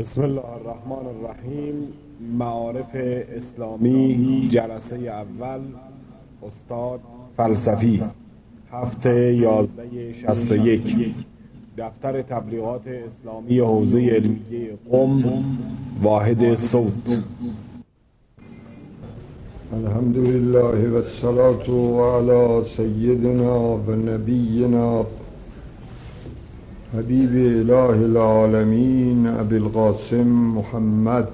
بسم الله الرحمن الرحیم. معارف اسلامی جلسه اول استاد فلسفی هفته یازده شست و یک. دفتر تبلیغات اسلامی حوزه علمیه قم واحد صوت. الحمد لله والصلاة على سيدنا ونبينا حبيب إله العالمين أبي القاسم محمد.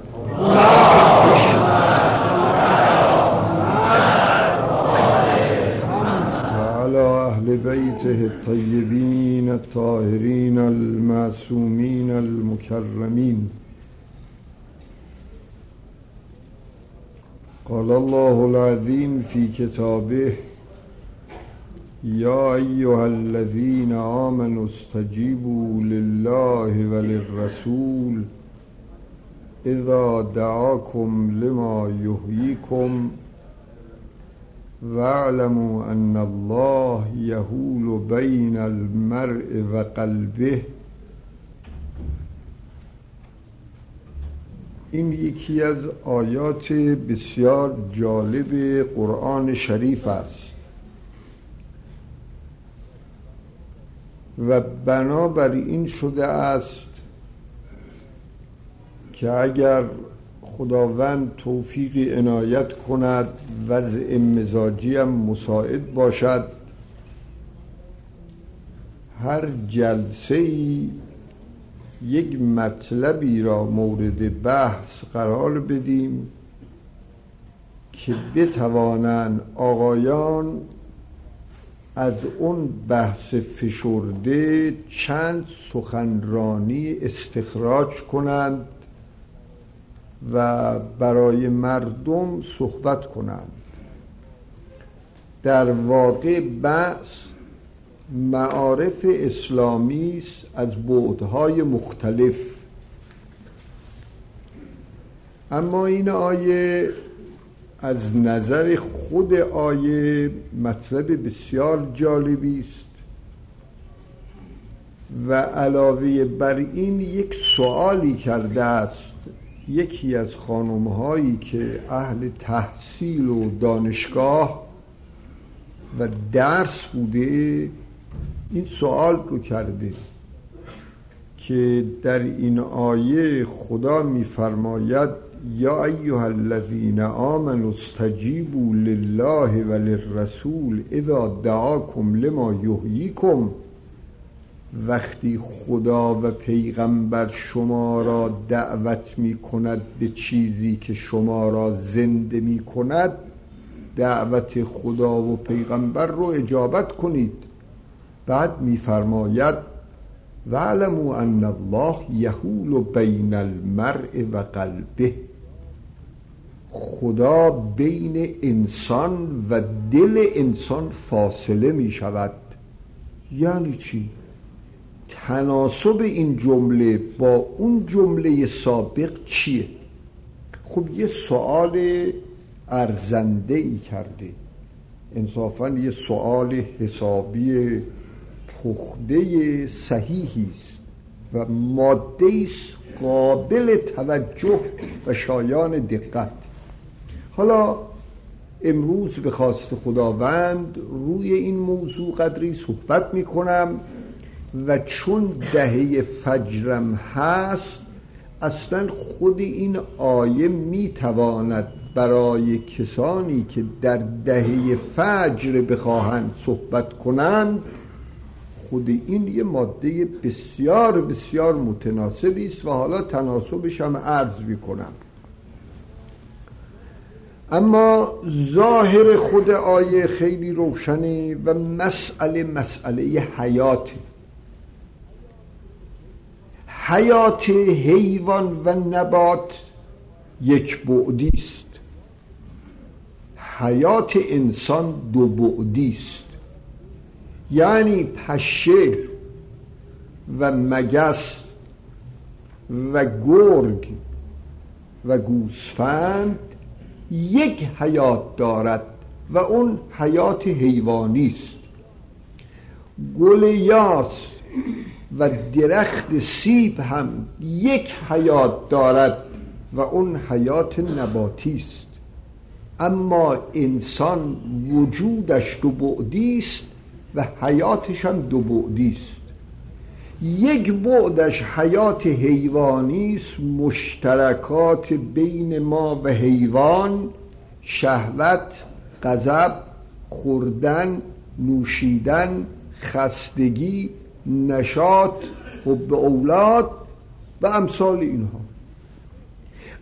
وعلى أهل بيته الطيبين الطاهرين المعصومين المكرمين قال الله العظيم في كتابه يا أيها الذين آمنوا استجيبوا لله وللرسول إذا دعاكم لما يحييكم واعلموا أن الله يهول بين المرء وقلبه. این یکی از آیات بسیار جالب قرآن شریف است. و بنابر این شده است که اگر خداوند توفیق عنایت کند وضع مزاجی هم مساعد باشد. هر جلسه ای یک مطلبی را مورد بحث قرار بدیم که بتوانند آقایان از اون بحث فشرده چند سخنرانی استخراج کنند و برای مردم صحبت کنند. در واقع بحث معارف اسلامی است از بعدهای مختلف. اما این آیه از نظر خود آیه مطلب بسیار جالبی است و علاوه بر این یک سوالی کرده است. یکی از خانم هایی که اهل تحصیل و دانشگاه و درس بوده این سوال رو کرده که در این آیه خدا میفرماید یا ایها الذین آمنوا استجیبوا لله و للرسول اذا دعاکم لما یحییکم. وقتی خدا و پیغمبر شما را دعوت می کند به چیزی که شما را زنده می کند دعوت خدا و پیغمبر رو اجابت کنید. بعد میفرماید وعلموا ان الله یهول بین المرء و قلبه خدا بین انسان و دل انسان فاصله می شود یعنی چی؟ تناسب این جمله با اون جمله سابق چیه؟ خب یه سوال ارزنده ای کرده انصافا یه سوال حسابی پخته صحیحی است و ماده قابل توجه و شایان دقت حالا امروز به خواست خداوند روی این موضوع قدری صحبت می کنم و چون دهه فجرم هست اصلا خود این آیه می تواند برای کسانی که در دهه فجر بخواهند صحبت کنند خود این یه ماده بسیار بسیار متناسبی است و حالا تناسبش هم عرض می کنم اما ظاهر خود آیه خیلی روشنه و مسئله مسئله حیات. حیات حیوان و نبات یک بعدی است. حیات انسان دو بعدی است. یعنی پشه و مگس و گرگ و گوسفند یک حیات دارد و اون حیات حیوانی است. گل یاس و درخت سیب هم یک حیات دارد و اون حیات نباتی است. اما انسان وجودش دو بعدی است و حیاتش هم دو بعدی است. یک بعدش حیات حیوانی مشترکات بین ما و حیوان شهوت غضب خوردن نوشیدن خستگی نشاط حب اولاد و امثال اینها.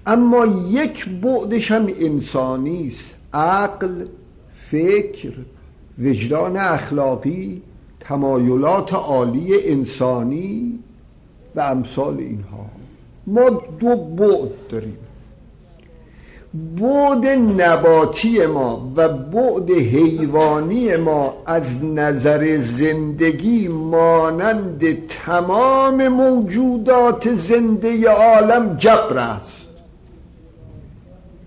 اما یک بعدش هم انسانی است عقل فکر وجدان اخلاقی تمایلات عالی انسانی و امثال اینها. ما دو بعد داریم. بعد نباتی ما و بعد حیوانی ما از نظر زندگی مانند تمام موجودات زنده عالم جبر است.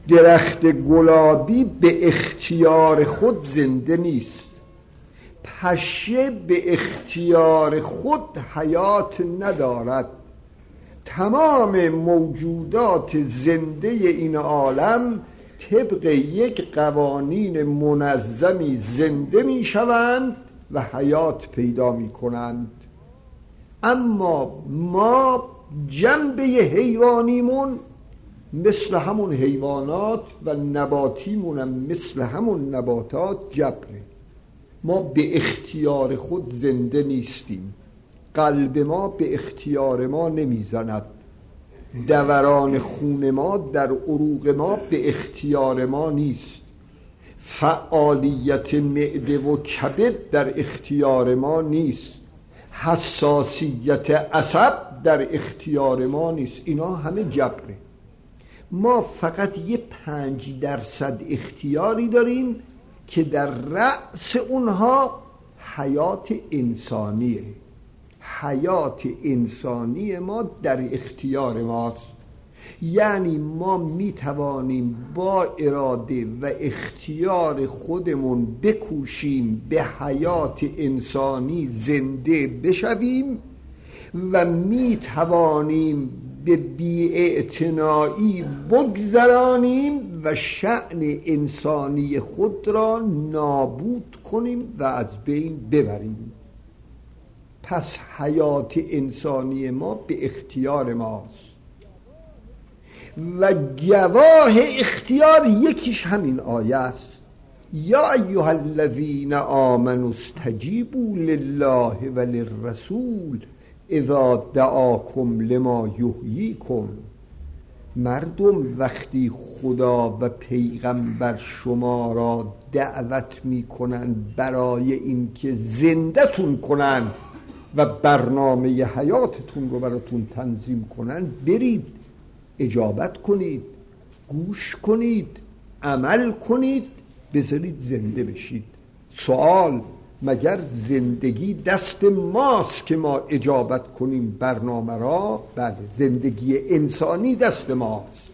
درخت گلابی به اختیار خود زنده نیست. پشه به اختیار خود حیات ندارد. تمام موجودات زنده این عالم طبق یک قوانین منظمی زنده می شوند و حیات پیدا می کنند. اما ما جنبه حیوانیمون مثل همون حیوانات و نباتیمونم مثل همون نباتات جبره. ما به اختیار خود زنده نیستیم. قلب ما به اختیار ما نمی‌زند. دوران خون ما در عروق ما به اختیار ما نیست. فعالیت معده و کبد در اختیار ما نیست. حساسیت عصب در اختیار ما نیست. اینا همه جبره. ما فقط یه پنج درصد اختیاری داریم. که در رأس اونها حیات انسانیه. حیات انسانی ما در اختیار ماست. یعنی ما می توانیم با اراده و اختیار خودمون بکوشیم به حیات انسانی زنده بشویم و می توانیم به بیاعتنایی بگذرانیم و شعن انسانی خود را نابود کنیم و از بین ببریم. پس حیات انسانی ما به اختیار ماست. و گواه اختیار یکیش همین آیه است. یا ایها الذین آمنوا استجیبوا لله و للرسول اذا دعاکم لما یحییکم. مردم وقتی خدا و پیغمبر شما را دعوت می‌کنند برای اینکه زندهتون کنند و برنامه حیاتتون رو براتون تنظیم کنند برید اجابت کنید گوش کنید عمل کنید بذارید زنده بشید. سوال مگر زندگی دست ماست که ما اجابت کنیم برنامه را؟ بله زندگی انسانی دست ماست.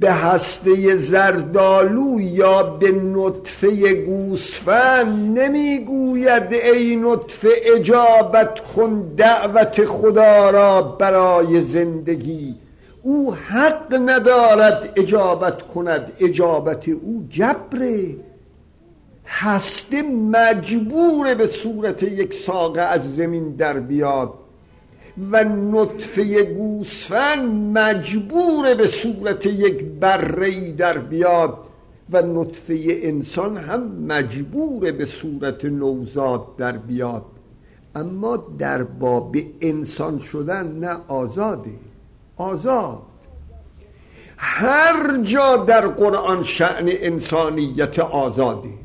به هسته زردالو یا به نطفه گوسفند نمی‌گوید ای نطفه اجابت کن دعوت خدا را برای زندگی. او حق ندارد اجابت کند اجابت او جبره. هسته مجبور به صورت یک ساقه از زمین در بیاد و نطفه گوسفند مجبور به صورت یک بره در بیاد و نطفه انسان هم مجبور به صورت نوزاد در بیاد. اما در باب انسان شدن نه آزاده. آزاد. هر جا در قرآن شعن انسانیت آزاده.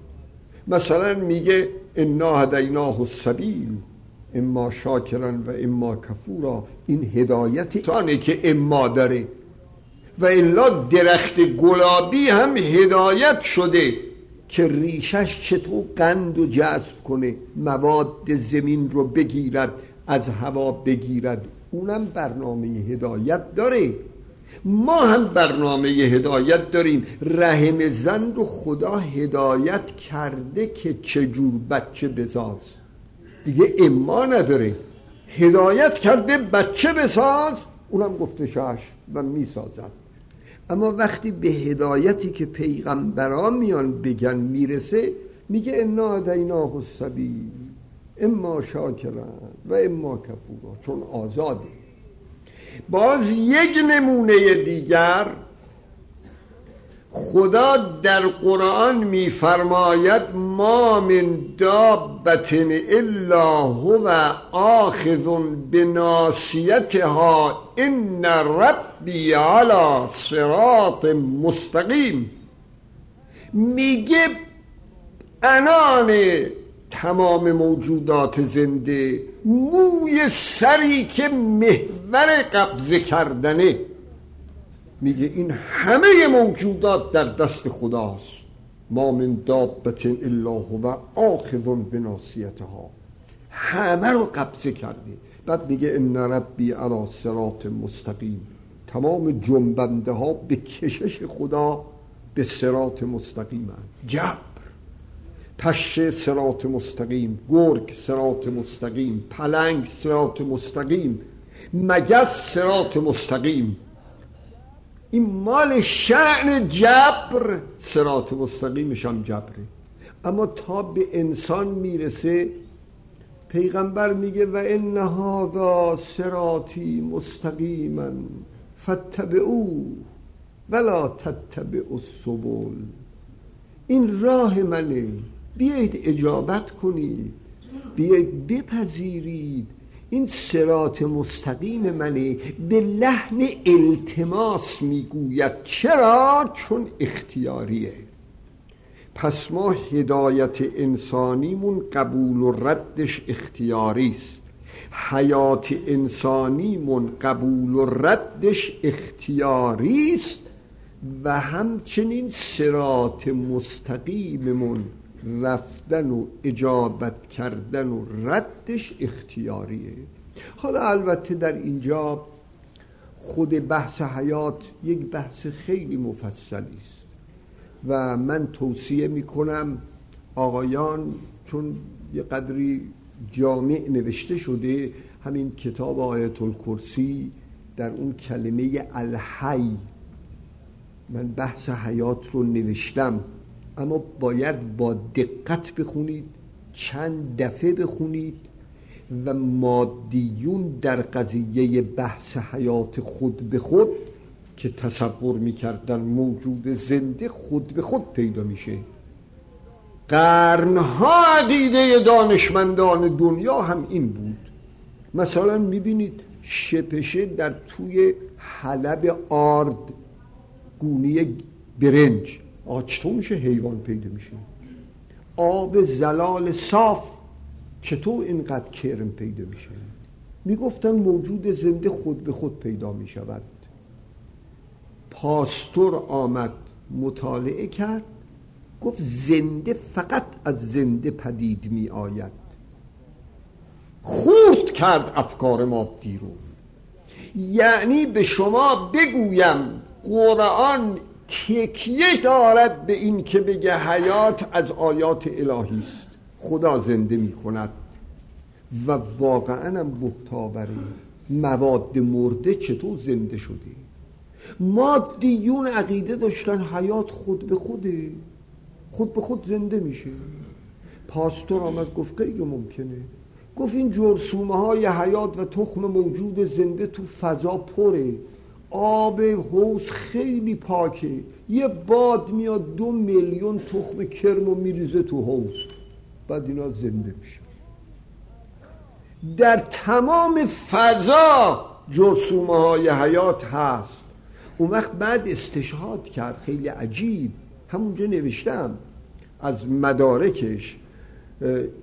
مثلا میگه انا هدیناه السبیل اما شاکرن و اما کفورا این هدایت سانه که اما داره. و الا درخت گلابی هم هدایت شده که ریشش چطور قند و جذب کنه. مواد زمین رو بگیرد از هوا بگیرد. اونم برنامه هدایت داره. ما هم برنامه هدایت داریم. رحم زن رو خدا هدایت کرده که چجور بچه بزاز دیگه اما نداره. هدایت کرده بچه بساز. اونم گفته شش و می‌سازد. اما وقتی به هدایتی که پیغمبران میان بگن می‌رسه میگه انا ادیناه السبیل. اما شاکرن و اما کفورا. چون آزاده. باز یک نمونه دیگر خدا در قرآن میفرماید ما من دابت الا هو آخذ بناسیتها ان ربی علی صراط مستقیم. میگه انان تمام موجودات زنده موی سری که محور قبضه کردنه. میگه این همه موجودات در دست خداست. ما من دابت الا هو آخذ بناسیتها همه رو قبضه کرده. بعد میگه ان ربی علی صراط مستقیم. تمام جنبنده ها به کشش خدا به صراط مستقیم جبر پشه سرات مستقیم گرگ سرات مستقیم پلنگ سرات مستقیم مگس سرات مستقیم. این مال شعن جبر سرات مستقیمش هم جبره. اما تا به انسان می‌رسه پیغمبر میگه و ان هذا سراتی مستقیما فتبعو ولا تتبعوا السبل. این راه منه. بیایید اجابت کنید. بیایید بپذیرید. این سرات مستقیم منه. به لحن التماس می‌گوید. چرا؟ چون اختیاریه. پس ما هدایت انسانیمون قبول و ردش اختیاری است. حیات انسانیمون قبول و ردش اختیاری است و همچنین سرات مستقیممون رفتن و اجابت کردن و ردش اختیاریه. حالا البته در اینجا خود بحث حیات یک بحث خیلی مفصلی است. و من توصیه می‌کنم آقایان چون یه قدری جامع نوشته شده همین کتاب آیت الکرسی در اون کلمه الحی. من بحث حیات رو نوشتم. اما باید با دقت بخونید چند دفعه بخونید و مادیون در قضیه بحث حیات خود به خود که تصور می‌کردن موجود زنده خود به خود پیدا میشه. قرنها عقیده دانشمندان دنیا هم این بود. مثلا می‌بینید شپشه در توی حلب آرد گونی برنج. چطور میشه حیوان پیدا میشه؟ آب زلال صاف چطور اینقدر کرم پیدا میشه؟ می‌گفتن موجود زنده خود به خود پیدا می‌شود. پاستور آمد مطالعه کرد گفت زنده فقط از زنده پدید می آید خورد کرد افکار مادی رو یعنی به شما بگویم قرآن تکیه دارد به این که بگه حیات از آیات الهی است. خدا زنده می کند. و واقعا هم بهتاوره مواد مرده چطور زنده شده؟ مادیون عقیده داشتن حیات خود به خوده. خود به خود زنده میشه. پاستور آمد گفت غیر ممکنه. گفت این جرسومه های حیات و تخم موجود زنده تو فضا پره. آب حوز خیلی پاکه. یه باد میاد دو میلیون تخم کرم و میریزه تو حوز بعد اینا زنده میشه. در تمام فضا جرسومه های حیات هست. اون وقت بعد استشهاد کرد. خیلی عجیب. همونجا نوشتم. از مدارکش.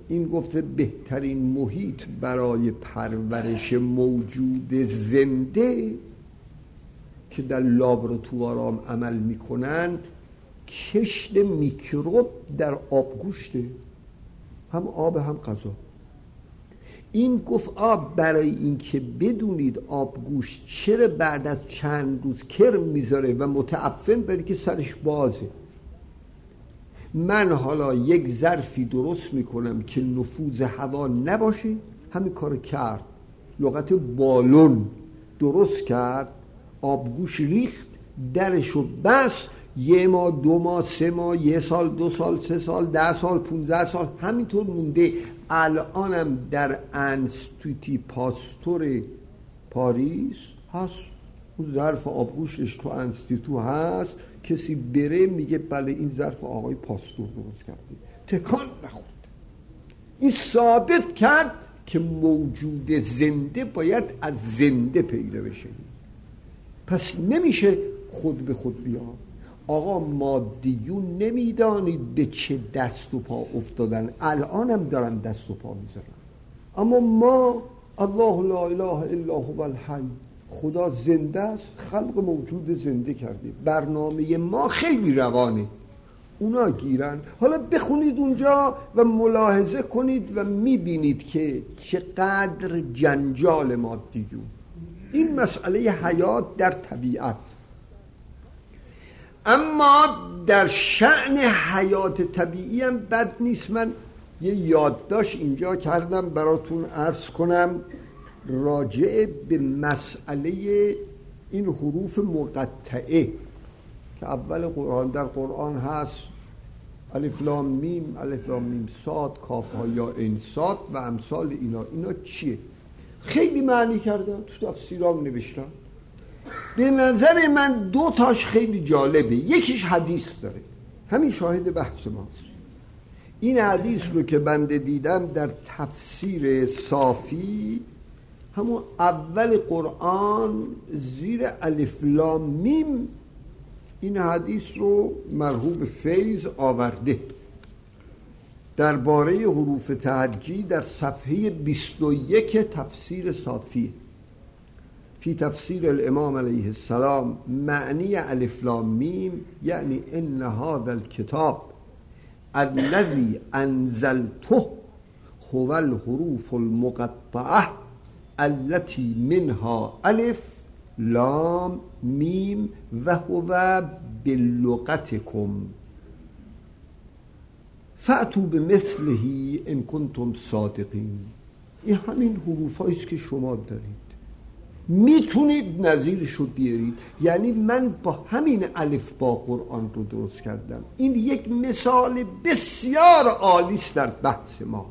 این گفته بهترین محیط برای پرورش موجود زنده که در لابراتوارام عمل می‌کنن کشت میکروب در آبگوشته هم آب هم غذا. این گفت آب برای اینکه بدونید آبگوشت چرا بعد از چند روز کرم می‌ذاره و متعفن برای که سرش بازه. من حالا یک ظرفی درست می‌کنم که نفوذ هوا نباشه همین کار کرد. لغت بالون درست کرد. آبگوش ریخت درشو بس یه ماه دو ماه سه ماه یه سال دو سال سه سال ده سال پونزده سال همینطور مونده. الانم در انستیتی پاستور پاریس هست. اون ظرف آبگوشش تو انستیتو هست. کسی بره میگه بله این ظرف آقای پاستور درست کرده. تکان نخورد. این ثابت کرد که موجود زنده باید از زنده پیدا بشه پس نمیشه خود به خود بیاد آقا مادیون نمی‌دانید به چه دست و پا افتادن. الانم دارن دست و پا می‌ذارن. اما ما الله لا اله الا هو الحی. خدا زنده است. خلق موجود زنده کرده. برنامه ما خیلی روانه. اونا گیرن. حالا بخونید اونجا و ملاحظه کنید و می‌بینید که چقدر جنجال مادیون. این مسئله حیات در طبیعت. اما در شأن حیات طبیعی هم بد نیست. من یه یادداشت اینجا کردم براتون عرض کنم. راجع به مسئله این حروف مقطعه که اول قرآن در قرآن هست. الف لام میم الف لام میم صاد کاف ها یا عین صاد و امثال اینا. اینا چیه؟ خیلی معنی کردم تو تفسیرام نوشتم به نظر من دو تاش خیلی جالبه. یکیش حدیث داره. همین شاهد بحث ماست. این حدیث رو که بنده دیدم در تفسیر صافی همون اول قرآن زیر الفلام میم این حدیث رو مرحوم فیض آورده. درباره حروف تهجی در صفحه 21 تفسیر صافی. فی تفسیر الامام علیه السلام معنی الف لام میم یعنی ان هذا الكتاب الذي انزلته هو الحروف المقطعه التي منها الف لام میم و هو بلغتكم فعتو به مثلهی ان کنتم صادقین. این همین حروف است که شما دارید. می‌تونید نظیرش رو بیارید. یعنی من با همین الف با قرآن رو درست کردم. این یک مثال بسیار عالی است در بحث ما.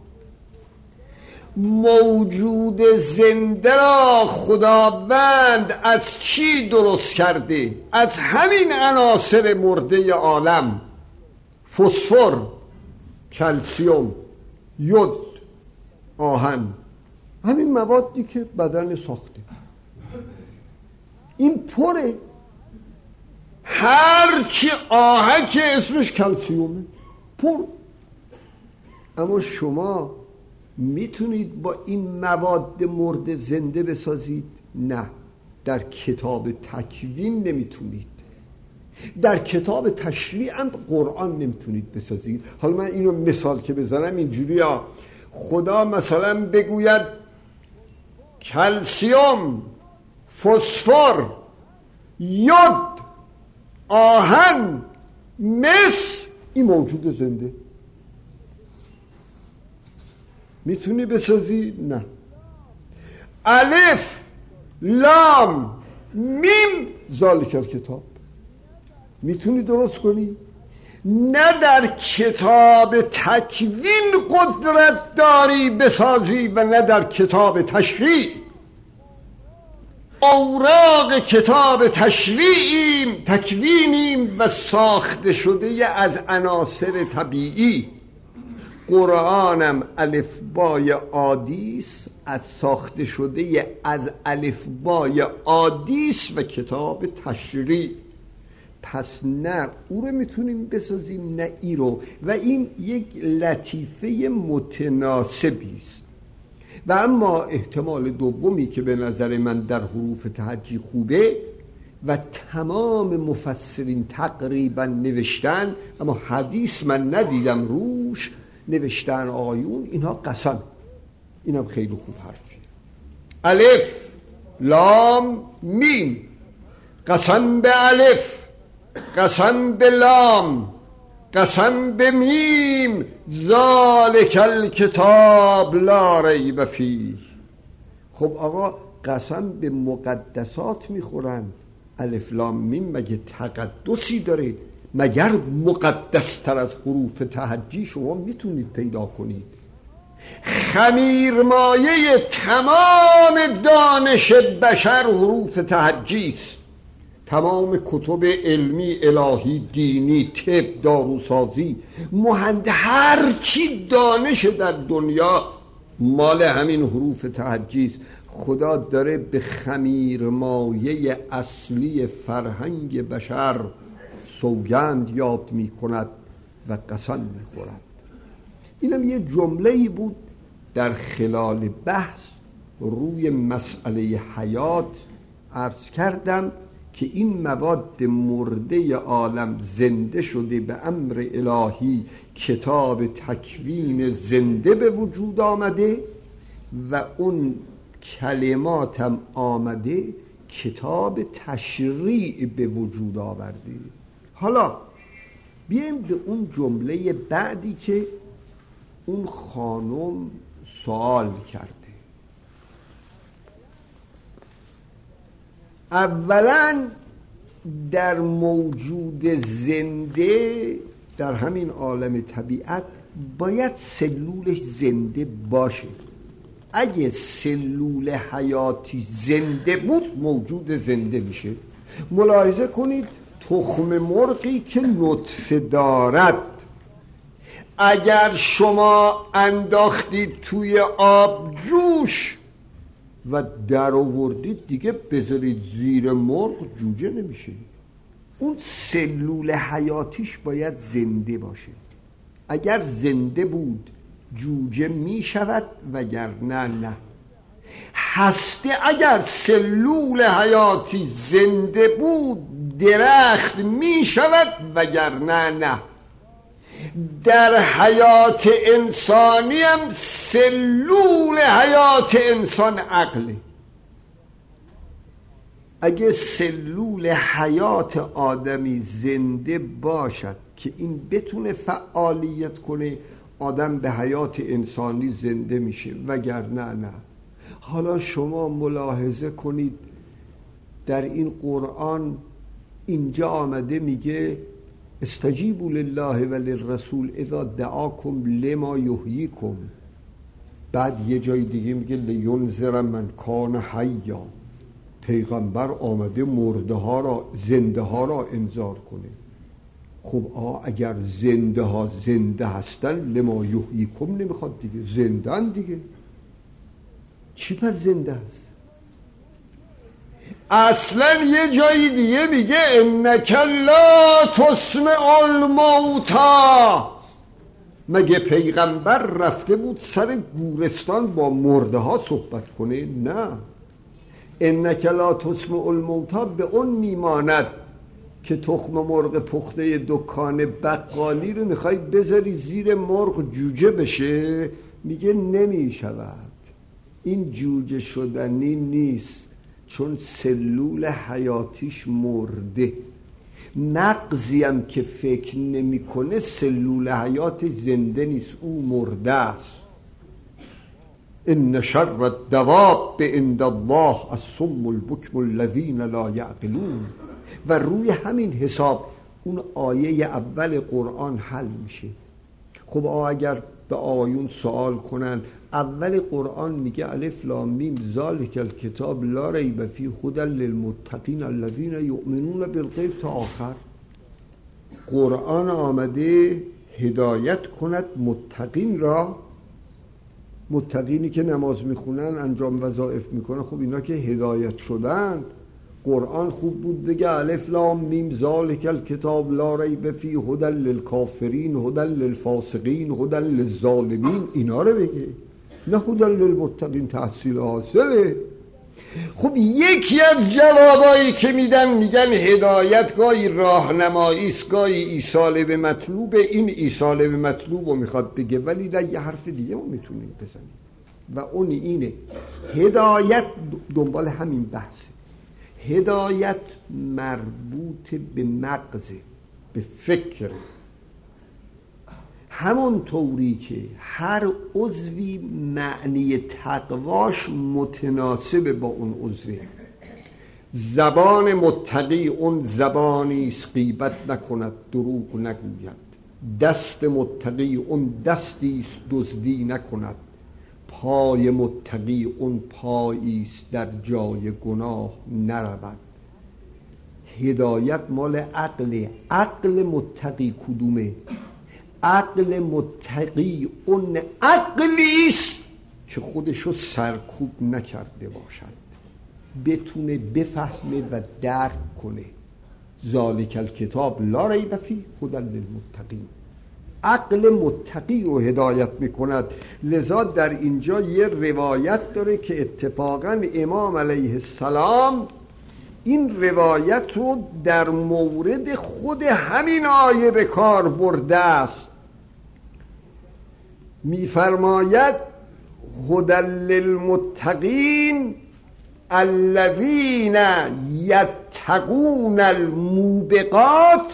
موجود زنده را خداوند از چی درست کرده؟ از همین عناصر مرده عالم. فسفر. کلسیوم یود آهن همین موادی که بدن ساخته. این پره. هرچی آهک اسمش کلسیومه پر. اما شما می‌تونید با این مواد مرد زنده بسازید؟ نه در کتاب تکوین نمی‌تونید. در کتاب تشریع هم قرآن نمی‌تونید بسازید. حالا من اینو مثال که بزنم اینجوری ها. خدا مثلا بگوید کلسیوم فسفر یود آهن مس این موجود زنده. می‌تونی بسازی؟ نه. الف لام میم ذالک کتاب می‌تونی درست کنی؟ نه در کتاب تکوین قدرت داری بسازی و نه در کتاب تشریع. اوراق کتاب تشریعیم تکوینیم و ساخته شده از عناصر طبیعی. قرآنم الفبای عادیس از ساخته شده از الفبای عادیس و کتاب تشریع. پس نه او رو می‌تونیم بسازیم نه ای رو. و این یک لطیفه متناسبی است. و اما احتمال دومی که به نظر من در حروف تهجی خوبه و تمام مفسرین تقریبا نوشتن اما حدیث من ندیدم روش نوشتن آقایون اینها قسم. اینم خیلی خوب حرفی الف لام میم. قسم به الف. قسم به لام قسم به میم ذلک الکتاب لا ریب فیه. خب آقا قسم به مقدسات می‌خورن. الف لام میم مگه تقدسی داره؟ مگر مقدستر از حروف تهجی شما می‌تونید پیدا کنید؟ خمیرمایه تمام دانش بشر حروف تهجی است. تمام کتب علمی الهی دینی طب داروسازی مهند هر چی دانش در دنیا مال همین حروف است. خدا داره به خمیر مایه اصلی فرهنگ بشر سوگند یاد می کند و قسم می خورد اینم یه جمله بود در خلال بحث روی مسئله حیات عرض کردم. که این مواد مرده عالم زنده شده به امر الهی کتاب تکوین زنده به وجود آمده و اون کلماتم آمده کتاب تشریع به وجود آورده. حالا بیایم به اون جمله بعدی که اون خانم سوال کرده اولا در موجود زنده در همین عالم طبیعت باید سلولش زنده باشه. اگه سلول حیاتی زنده بود موجود زنده میشه. ملاحظه کنید تخم مرغی که نطفه دارد. اگر شما انداختید توی آب جوش و در آوردید دیگه بذارید زیر مرغ جوجه نمیشه. اون سلول حیاتیش باید زنده باشه. اگر زنده بود جوجه می شود وگرنه نه. هسته اگر سلول حیاتی زنده بود درخت می شود وگرنه نه. در حیات انسانی هم سلول حیات انسان عقله اگه سلول حیات آدمی زنده باشد که این بتونه فعالیت کنه آدم به حیات انسانی زنده میشه وگرنه نه. حالا شما ملاحظه کنید در این قرآن اینجا آمده میگه استجیبوا لله و للرسول اذا دعاکم لما یحییکم. بعد یه جای دیگه میگه لینذر من کان حیا. پیغمبر آمده مرده ها را زنده ها را انذار کنه. خب آ اگر زنده ها زنده هستن لما یحییکم نمی‌خواد دیگه. زندن دیگه. چی پس زنده هست؟ اصلا یه جایی دیگه میگه انک لا تسمع الموتا مگه پیغمبر رفته بود سر گورستان با مرده ها صحبت کنه؟ نه. انک لا تسمع الموتا به اون میماند که تخم مرغ پخته دکان بقالی رو می‌خوای بذاری زیر مرغ جوجه بشه. میگه نمی‌شود. این جوجه شدنی نیست. چون سلول حیاتیش مرده. نقضی هم که فکر نمی‌کنه سلول حیات زنده نیست او مرده است. ان شر الدواب عند الله الصم البکم الذین لا یعقلون. و روی همین حساب اون آیه اول قرآن حل میشه. خب اگر به آیون سوال کنن اول قرآن میگه الف لام میم ذالک الکتاب لا ریب فی هدى للمتقین الذین یؤمنون بالغیب تا آخر. قرآن آمده هدایت کند متقین را. متقینی که نماز می‌خونن انجام وظایف می‌کنن خب اینا که هدایت شدن. قرآن خوب بود بگه الف لام میم ذالک الکتاب لا ریب فی هدى للکافرین هدى للفاسقین هدى للظالمین. اینا رو بگه. نه هدى للمتقین تحصیل حاصله. خب یکی از جوابایی که میدن میگن هدایت گاهی راهنمایی است گاهی ایصال به مطلوب. این ایصال به مطلوب رو می‌خواد بگه ولی در یه حرف دیگه ما می‌تونیم بزنیم. و اون اینه هدایت دنبال همین بحثه. هدایت مربوط به مغز به فکر. همون طوری که هر عضوی معنی تقواش متناسب با اون عضوه. زبان متقی اون زبانی است غیبت نکند دروغ نگوید. دست متقی اون دستی است دزدی نکند. پای متقی اون پایی است در جای گناه نرود. هدایت مال عقل عقل متقی کدومه؟ عقل متقی اون عقلی است که خودشو سرکوب نکرده باشد. بتونه بفهمه و درک کنه. ذالک الکتاب لا ریب فی هدی للمتقین. عقل متقی رو هدایت می‌کند. لذا در اینجا یه روایت داره که اتفاقا امام علیه السلام این روایت رو در مورد خود همین آیه به کار برده است. میفرماید هدل للمتقین الذین یتقون الموبقات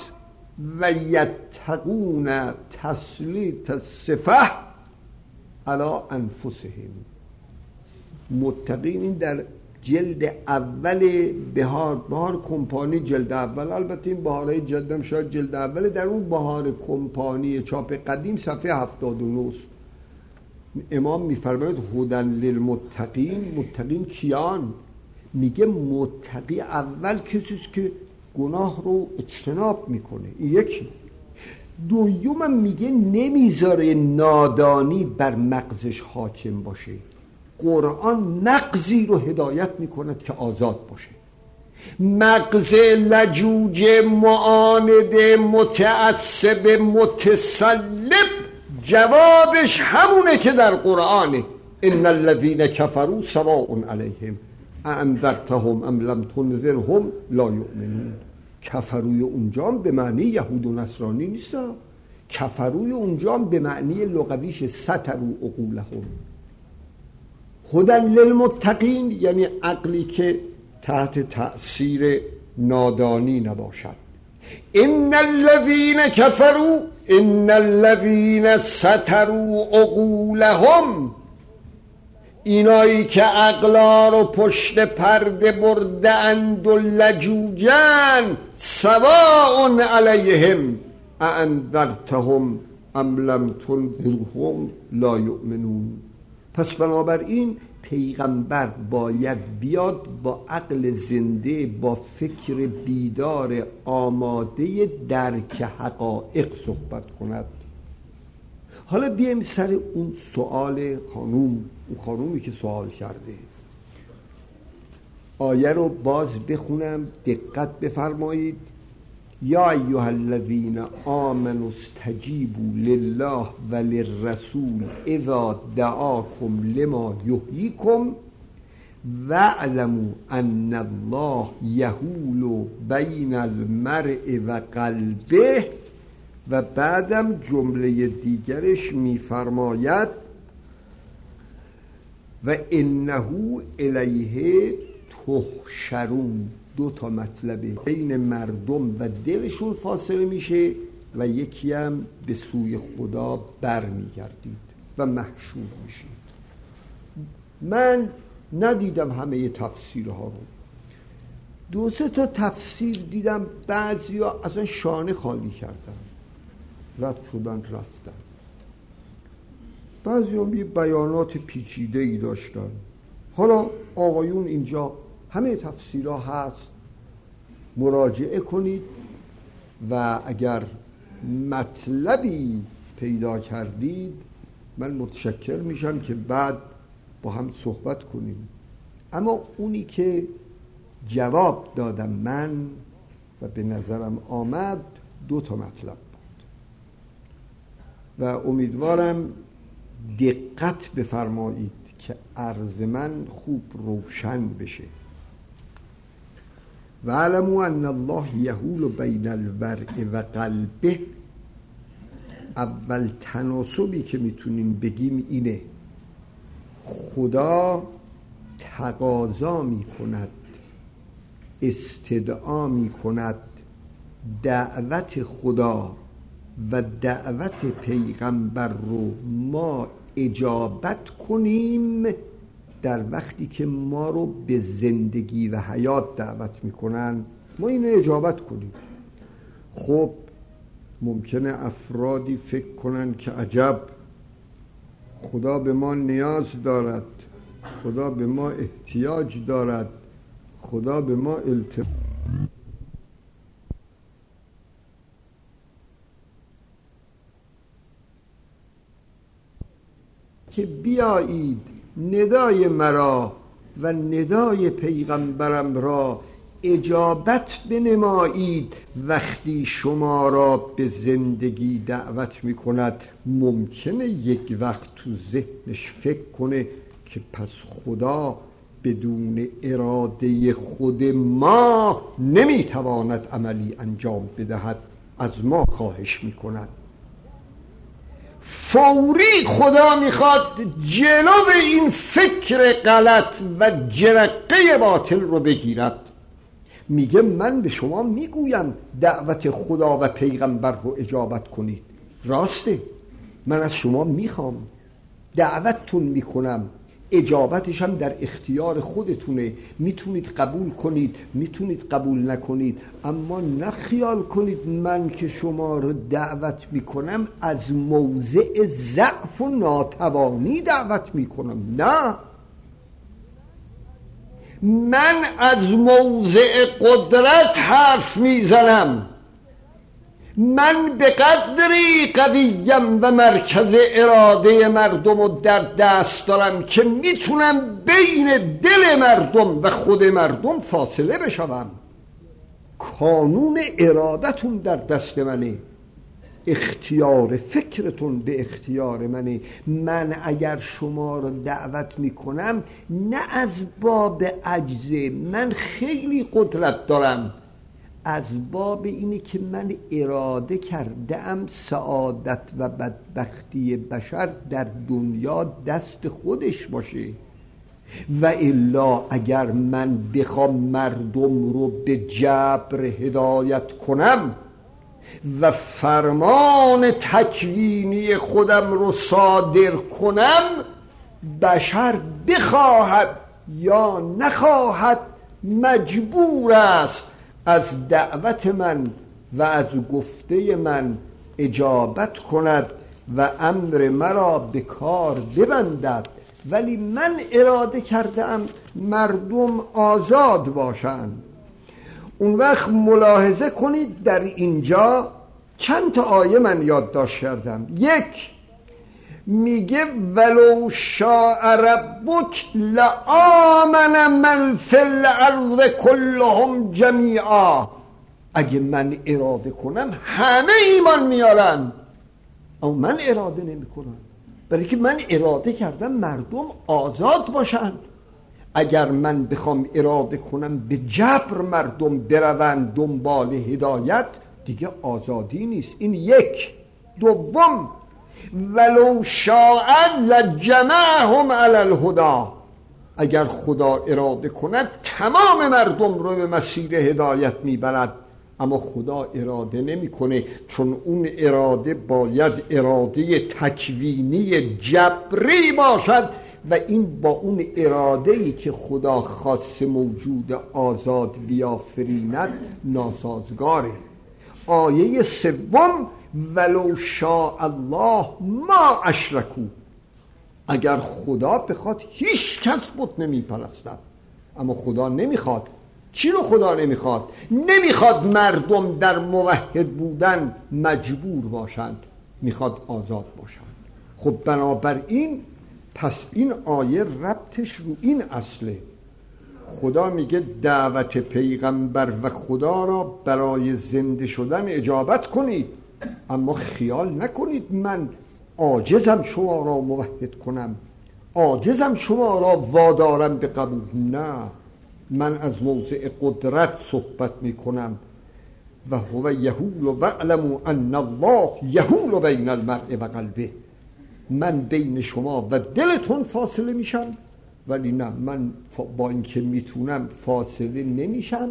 و یتقون تسلیت الصفه علی انفسهم. متقین در جلد اول بهار بهار کمپانی جلد اول البته این بهارهای جلدم شاید جلد اول در اون بهار کمپانی چاپ قدیم صفحه 79 امام میفرماید هدن للمتقین متقین کیان؟ میگه متقی اول کسی که گناه رو اجتناب می‌کنه یکی. دویوم میگه نمی‌ذاره نادانی بر مغزش حاکم باشه. قرآن مغزی رو هدایت می‌کند که آزاد باشه. مغز لجوج معاند متعصب متسلب جوابش همونه که در قرآنه. ان الذين كفروا سواء عليهم انذرتهم ام لم تنذرهم لا یؤمنون کفروی اونجا به معنی یهود و نصرانی نیست کفروی اونجا به معنی لغویش سترو عقولهم. هدن للمتقین یعنی عقلی که تحت تأثیر نادانی نباشد. ان الذين كفروا ان الذين ستروا عقولهم اینایی که عقلا رو پشت پرده برده اند و لجوجن سواء علیهم اانذرتهم ام لم تنذرهم لا یؤمنون پس بنابراین پیغمبر باید بیاد با عقل زنده با فکر بیدار آماده درک حقایق صحبت کند. حالا بیایم سر اون سوال خانوم اون خانومی که سوال کرده. آیه رو باز بخونم دقت بفرمایید. یا ایها الذین آمنوا استجیبوا لله و للرسول اذا دعاکم لما یحییکم واعلموا ان الله یهول بین المرء و قلبه و بعدم جمله دیگرش میفرماید و انه الیه تحشرون دو تا مطلبه. بین مردم و دلشون فاصله میشه و یکی هم به سوی خدا برمیگردید و محشور میشید. من ندیدم همه تفسیرها رو. دو سه تا تفسیر دیدم بعضی ها اصلا شانه خالی کردن. رد شدن رفتن. بعضی هم بیانات پیچیده ای داشتن. حالا آقایون اینجا همه تفسیرها هست. مراجعه کنید و اگر مطلبی پیدا کردید من متشکر میشم که بعد با هم صحبت کنیم. اما اونی که جواب دادم من و به نظرم آمد دو تا مطلب و امیدوارم دقت بفرمایید که عرض من خوب روشن بشه. و علمو ان الله یهول بین الورع و قلبه. اول تناسبی که می‌تونیم بگیم اینه خدا تقاضا می‌کند استدعا می‌کند دعوت خدا و دعوت پیغمبر رو ما اجابت کنیم. در وقتی که ما رو به زندگی و حیات دعوت می‌کنن ما اینو اجابت کنیم. خب ممکنه افرادی فکر کنن که عجب خدا به ما نیاز دارد خدا به ما احتیاج دارد خدا به ما التفاق که بیایید ندای مرا و ندای پیغمبرم را اجابت بنمایید وقتی شما را به زندگی دعوت می کند ممکنه یک وقت تو ذهنش فکر کنه که پس خدا بدون اراده خود ما نمی‌تواند عملی انجام بدهد از ما خواهش می کند فوری خدا می‌خواد جلو این فکر غلط و جرقه باطل رو بگیرد. میگه من به شما می‌گویم دعوت خدا و پیغمبر رو اجابت کنید. راسته. من از شما می‌خوام. دعوتتون می‌کنم. اجابتش هم در اختیار خودتونه. می‌تونید قبول کنید می‌تونید قبول نکنید. اما نخیال کنید من که شما رو دعوت می‌کنم از موضع ضعف و ناتوانی دعوت می‌کنم. نه. من از موضع قدرت حرف می‌زنم. من به قدری قویم و مرکز اراده مردم رو در دست دارم که می‌تونم بین دل مردم و خود مردم فاصله بشوم. کانون ارادتون در دست منه. اختیار فکرتون به اختیار منه. من اگر شما رو دعوت می‌کنم نه از باب عجزه من خیلی قدرت دارم. از باب اینه که من اراده کردم سعادت و بدبختی بشر در دنیا دست خودش باشه. و الا اگر من بخوام مردم رو به جبر هدایت کنم و فرمان تکوینی خودم رو صادر کنم بشر بخواهد یا نخواهد مجبور است از دعوت من و از گفته من اجابت کند و امر مرا به کار ببندد. ولی من اراده کردم مردم آزاد باشند. اون وقت ملاحظه کنید در اینجا چند تا آیه من یادداشت کردم. یک میگه ولو شاء ربک لآمن من فی الارض كلهم جمیعا. اگه من اراده کنم همه ایمان میارن. اما من اراده نمی کنم برای که من اراده کردم مردم آزاد باشند اگر من بخوام اراده کنم به جبر مردم بروند دنبال هدایت دیگه آزادی نیست. این یک. دوم ولو شاء لجمعهم علی الهدا اگر خدا اراده کند تمام مردم رو به مسیر هدایت می‌برد. اما خدا اراده نمی‌کنه چون اون اراده باید اراده تکوینی جبری باشد و این با اون اراده ای که خدا خاص موجود آزاد بیافریند ناسازگاره. آیه سوم ولو شاء الله ما اشرکو. اگر خدا بخواد هیچ کس بود نمی پرستد اما خدا نمی‌خواد. چی رو خدا نمی‌خواد؟ نمی‌خواد مردم در موحد بودن مجبور باشند. می‌خواد آزاد باشند. خب بنابراین پس این آیه ربطش رو این اصله. خدا میگه دعوت پیغمبر و خدا را برای زنده شدن اجابت کنید. اما خیال نکنید من عاجزم شما را موحد کنم. عاجزم شما را وادارم به قبول. نه من از موضع قدرت صحبت می کنم و هو یهول و علمو ان الله یهول بین المرء و قلبه. من بین شما و دلتون فاصله میشم ولی نه من با اینکه می‌تونم فاصله نمیشم.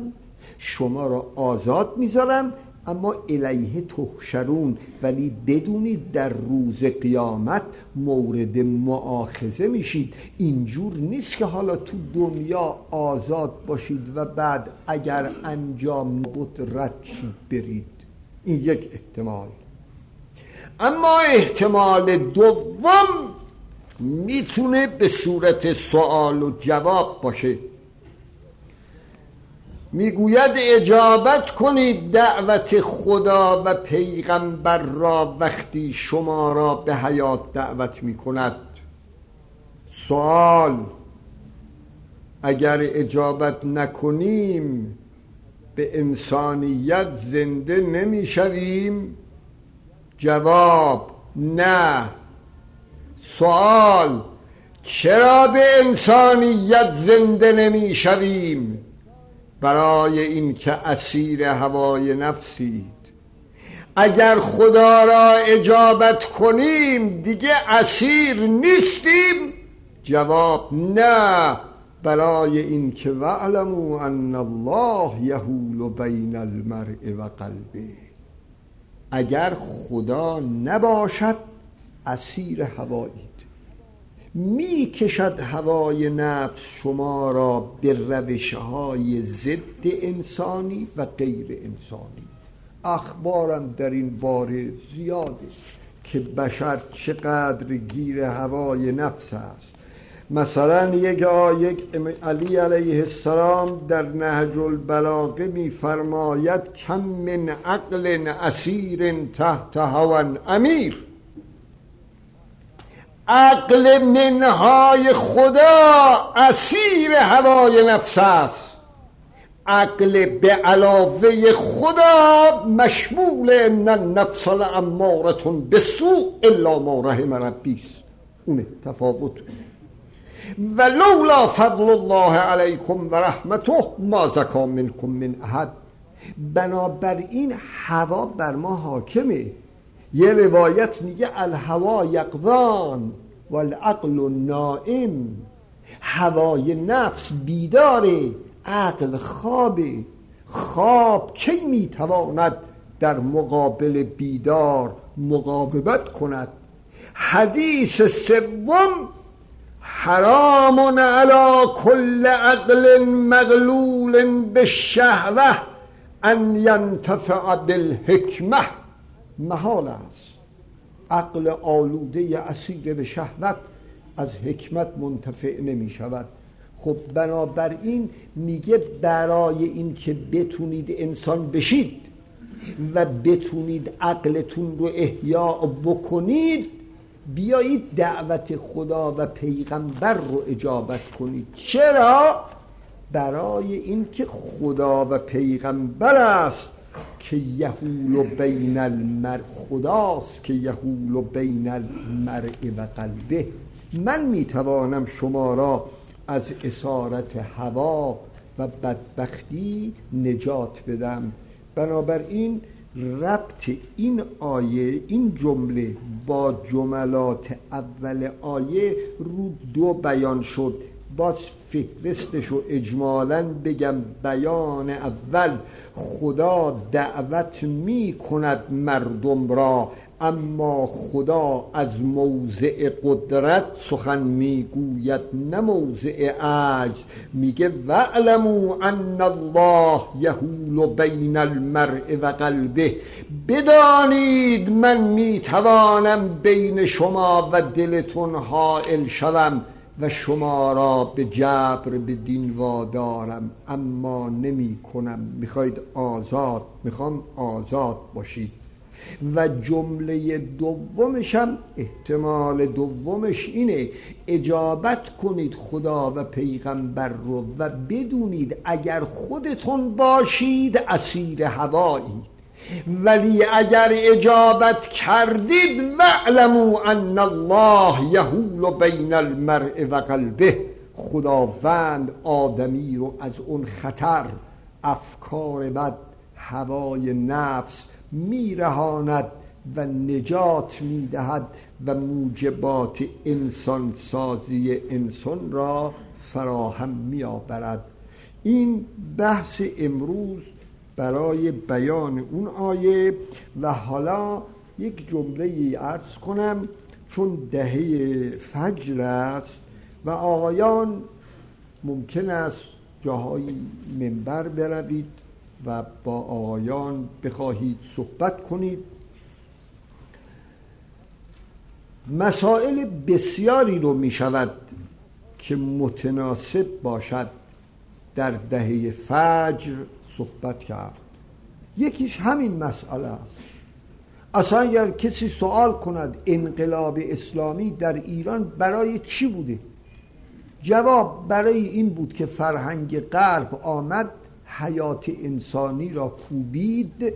شما را آزاد می‌ذارم اما الیه تحشرون ولی بدونید در روز قیامت مورد معاخذه میشید. اینجور نیست که حالا تو دنیا آزاد باشید و بعد اگر انجام بود رد شید برید. این یک احتمال. اما احتمال دوم می‌تونه به صورت سوال و جواب باشه. می‌گوید اجابت کنید دعوت خدا و پیغمبر را وقتی شما را به حیات دعوت می‌کند. سوال اگر اجابت نکنیم به انسانیت زنده نمی‌شویم؟ جواب نه. سوال چرا به انسانیت زنده نمی‌شویم؟ برای اینکه اسیر هوای نفسید. اگر خدا را اجابت کنیم دیگه اسیر نیستیم. جواب نه برای اینکه وعلمو ان الله یهول بین المرء و قلبه اگر خدا نباشد اسیر هوایی می کشد هوای نفس شما را به روش های ضد انسانی و غیر انسانی. اخبارم در این باره زیاده که بشر چقدر گیر هوای نفس است. مثلا یک آیه علی علیه السلام در نهج البلاغه میفرماید کم من عقل اسیر تحت هوا امیر. عقل منهای خدا اسیر هوای نفس است. عقل به علاوه خدا مشمول ان النفس لامارتون به سوء الا ما رحم ربی اونه تفاوت. و لولا فضل الله علیکم و رحمته ما زکا منکم من احد. بنابراین هوا بر ما حاکمه. یه روایت میگه الهوا یقضان والعقل نائم هوای نفس بیداره عقل خوابه خواب کی می‌تواند در مقابل بیدار مقاومت کند؟ حدیث سوم حرام علی کل عقل مغلول به شهوه ان ینتفع بالحکمه. محال است. عقل آلوده اسیر به شهوت از حکمت منتفع نمی شود. خب بنابراین میگه برای اینکه بتونید انسان بشید و بتونید عقلتون رو احیا بکنید بیایید دعوت خدا و پیغمبر رو اجابت کنید. چرا؟ برای اینکه خدا و پیغمبر است. که یهول بین المرء خداست که یهول بین المرء و قلبه. من می‌توانم شما را از اسارت هوا و بدبختی نجات بدم. بنابراین ربط این آیه این جمله با جملات اول آیه رو دو بیان شد. باز فهرستش و اجمالا بگم بیان اول خدا دعوت می کند مردم را اما خدا از موضع قدرت سخن می‌گوید نه موضع عجز. میگه وعلمو ان الله یهول بین المرء و قلبه بدانید من می‌توانم بین شما و دلتون حائل شوم. و شما را به جبر به دین وادارم اما نمی کنم. می‌خواید آزاد می‌خوام آزاد باشید. و جمله دومشم احتمال دومش اینه اجابت کنید خدا و پیغمبر رو و بدونید اگر خودتون باشید اسیر هوایید ولی اگر اجابت کردید وعلمو ان الله یهول بین المرء و قلبه. خداوند آدمی رو از اون خطر افکار بد هوای نفس میرهاند و نجات می‌دهد و موجبات انسان سازی انسان را فراهم میآورد. این بحث امروز برای بیان اون آیه و حالا یک جمله ارز کنم چون دهه فجر است و آقایان ممکن است جاهای منبر بروید و با آقایان بخواهید صحبت کنید. مسائل بسیاری رو می شود که متناسب باشد در دهه فجر صحبت کرد. یکیش همین مسئله است. اصلا اگر کسی سوال کند انقلاب اسلامی در ایران برای چی بوده؟ جواب برای این بود که فرهنگ غرب آمد حیات انسانی را کوبید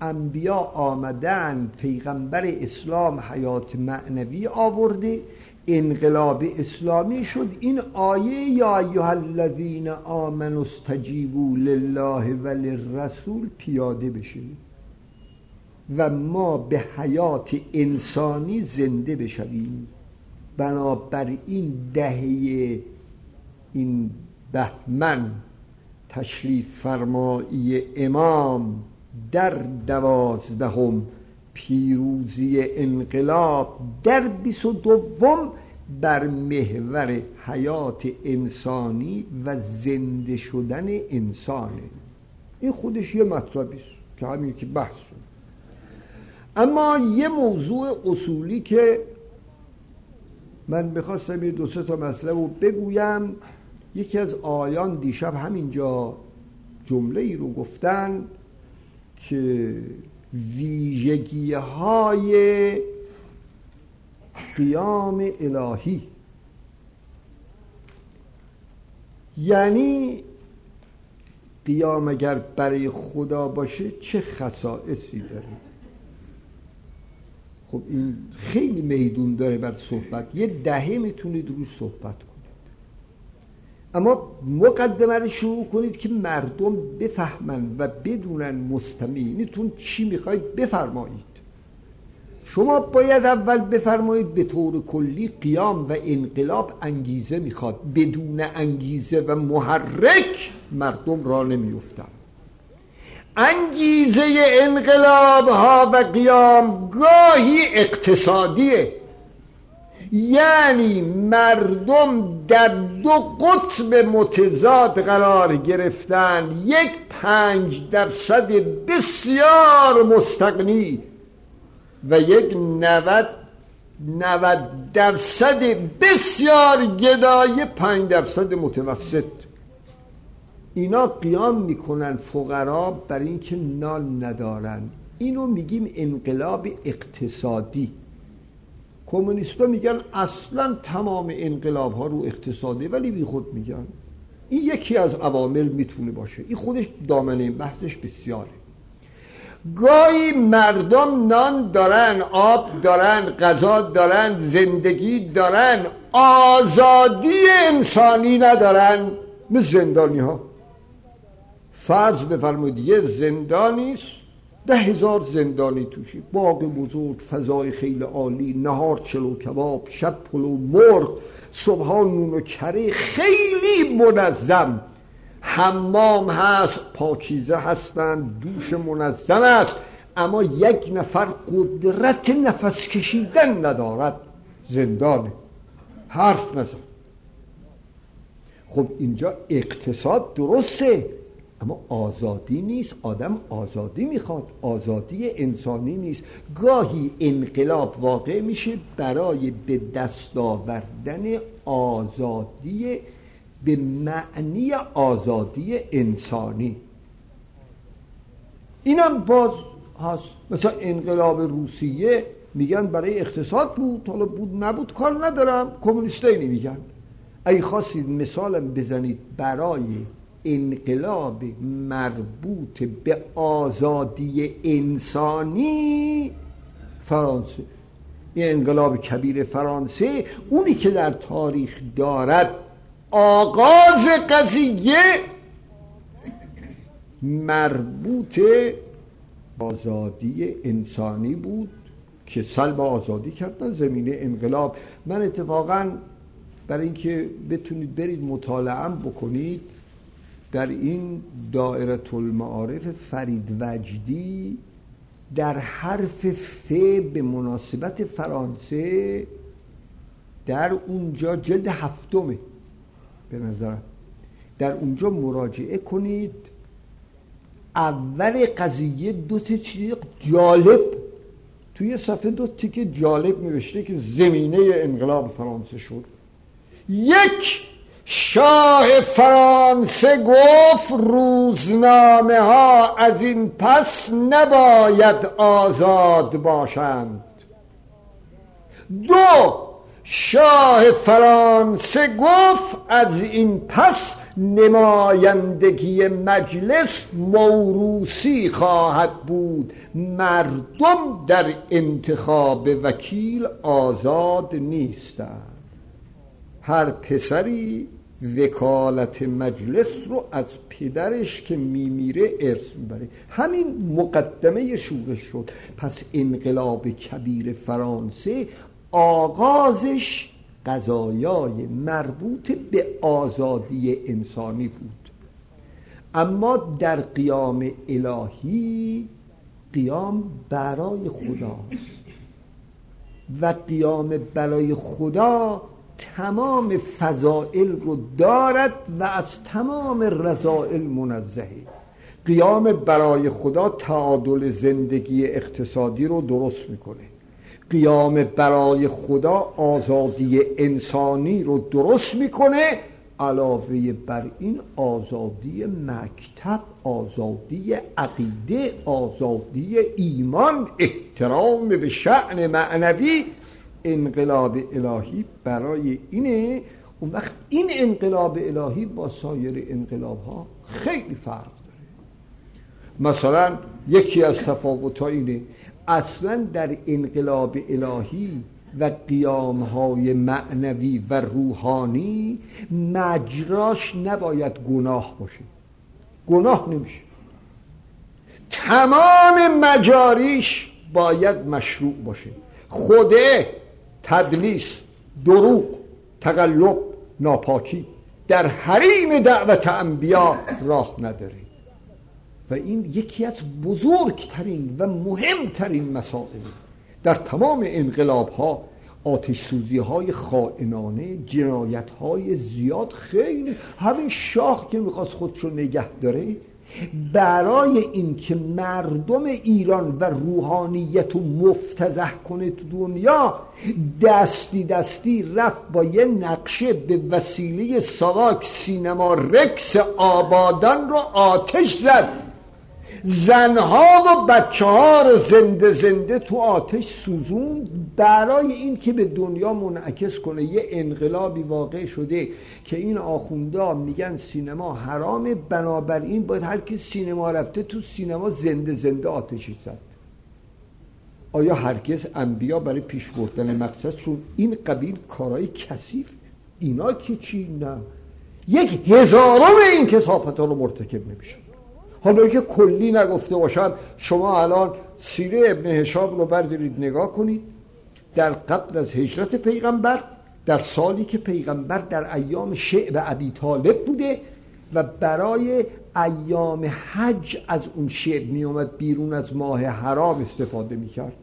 انبیا آمدن پیغمبر اسلام حیات معنوی آورده انقلاب اسلامی شد. این آیه یا ایها الذین آمنوا استجیبوا لله و للرسول پیاده بشه و ما به حیات انسانی زنده بشویم. بنابراین دهه این بهمن تشریف فرمایی امام در دوازدهم پیروزی انقلاب در بیست و دوم بر محور حیات انسانی و زنده شدن انسانه. این خودش یه مطلبی است که همین که بحث شد. اما یه موضوع اصولی که من می‌خواستم یه دو سه تا مسئله رو بگویم. یکی از آیان دیشب همینجا جمله ای رو گفتن که ویژگی های قیام الهی. یعنی قیام اگر برای خدا باشه چه خصائصی داره؟ خب این خیلی میدون داره بر صحبت. یه دهه می‌تونید روی صحبت اما مقدمه رو شروع کنید که مردم بفهمن و بدونن مستمعینتون چی می‌خواید بفرمایید. شما باید اول بفرمایید به طور کلی قیام و انقلاب انگیزه می‌خواد. بدون انگیزه و محرک مردم را نمیفتن انگیزه انقلاب ها و قیام گاهی اقتصادیه. یعنی مردم در دو قطب متضاد قرار گرفتن. یک پنج درصد بسیار مستقنی و یک نوت نوت درصد بسیار گدای پنج درصد متوسط. اینا قیام می‌کنن فقرا بر اینکه نان ندارن. اینو میگیم انقلاب اقتصادی. کمونیستا میگن اصلا تمام انقلاب ها رو اقتصادی ولی بی خود میگن. این یکی از عوامل می‌تونه باشه. این خودش دامنه بحثش بسیاره. گاهی مردم نان دارن آب دارن غذا دارن زندگی دارن آزادی انسانی ندارن. مثل زندانی ها فرض بفرمایید یه زندانی ده هزار زندانی توشی. باغ بزرگ فضای خیلی عالی نهار چلو کباب شب پلو مرغ صبحان نون و کره خیلی منظم. حمام هست پاکیزه هستند دوش منظم است اما یک نفر قدرت نفس کشیدن ندارد. زندانه حرف نزن. خب اینجا اقتصاد درسته. اما آزادی نیست آدم آزادی می‌خواد آزادی انسانی نیست. گاهی انقلاب واقع میشه برای به دست آوردن آزادی به معنی آزادی انسانی. اینم باز هست. مثلا انقلاب روسیه میگن برای اقتصاد بود حالا بود نبود کار ندارم کمونیستی میگن ای خواستید مثالم بزنید برای انقلاب مربوط به آزادی انسانی فرانسه. این انقلاب کبیر فرانسه اونی که در تاریخ دارد آغاز قضیه مربوط آزادی انسانی بود که سلب آزادی کردن زمینه انقلاب. من اتفاقا برای اینکه بتونید برید مطالعه بکنید در این دائرة المعارف فرید وجدی در حرف ف به مناسبت فرانسه در اونجا جلد هفتمه به نظرم. در اونجا مراجعه کنید. اول قضیه دو چیز جالب. توی صفحه دو تیکه جالب نوشته که زمینه انقلاب فرانسه شد. یک شاه فرانسه گفت روزنامه ها از این پس نباید آزاد باشند. دو شاه فرانسه گفت از این پس نمایندگی مجلس موروسی خواهد بود. مردم در انتخاب وکیل آزاد نیستند. هر پسری وکالت مجلس رو از پدرش که میمیره ارث می‌بره. همین مقدمه شورش شد. پس انقلاب کبیر فرانسه آغازش قضایای مربوط به آزادی انسانی بود. اما در قیام الهی قیام برای خداست و قیام برای خدا تمام فضائل رو دارد و از تمام رضائل منزهه قیام برای خدا تعادل زندگی اقتصادی رو درست می‌کنه. قیام برای خدا آزادی انسانی رو درست می‌کنه علاوه بر این آزادی مکتب آزادی عقیده آزادی ایمان احترام به شعن معنوی انقلاب الهی برای اینه اون وقت این انقلاب الهی با سایر انقلاب ها خیلی فرق داره. مثلا یکی از تفاوت اینه اصلا در انقلاب الهی و قیام های معنوی و روحانی مجراش نباید گناه باشه. گناه نمیشه. تمام مجاریش باید مشروع باشه. خوده تدلیس دروغ تقلب ناپاکی. در حریم دعوت انبیا راه نداره و این یکی از بزرگترین و مهمترین مسائل در تمام انقلاب ها آتش سوزی های خائنانه جنایت های زیاد خیلی همین شاه که می‌خواست خودشو نگه داره برای اینکه مردم ایران و روحانیت رو مفتزه کنه تو دنیا دستی دستی رفت با یه نقشه به وسیله ساواک سینما رکس آبادان رو آتش زد. زنها و بچه ها رو زنده زنده تو آتش سوزون برای این که به دنیا منعکس کنه. یه انقلابی واقع شده که این آخوندا میگن سینما حرامه بنابراین باید هر کی سینما رفته تو سینما زنده زنده آتشی زد. آیا هرگز انبیا برای پیش بردن مقصدشون این قبیل کارهای کثیف؟ اینا که چی؟ نه. یک هزارم این کسافت ها رو مرتکب نمیشن. حالا که کلی نگفته باشم شما الان سیره ابن حشاب رو بردارید نگاه کنید. در قبل از هجرت پیغمبر در سالی که پیغمبر در ایام شعب عبی طالب بوده و برای ایام حج از اون شعب می اومد بیرون از ماه حرام استفاده می کرد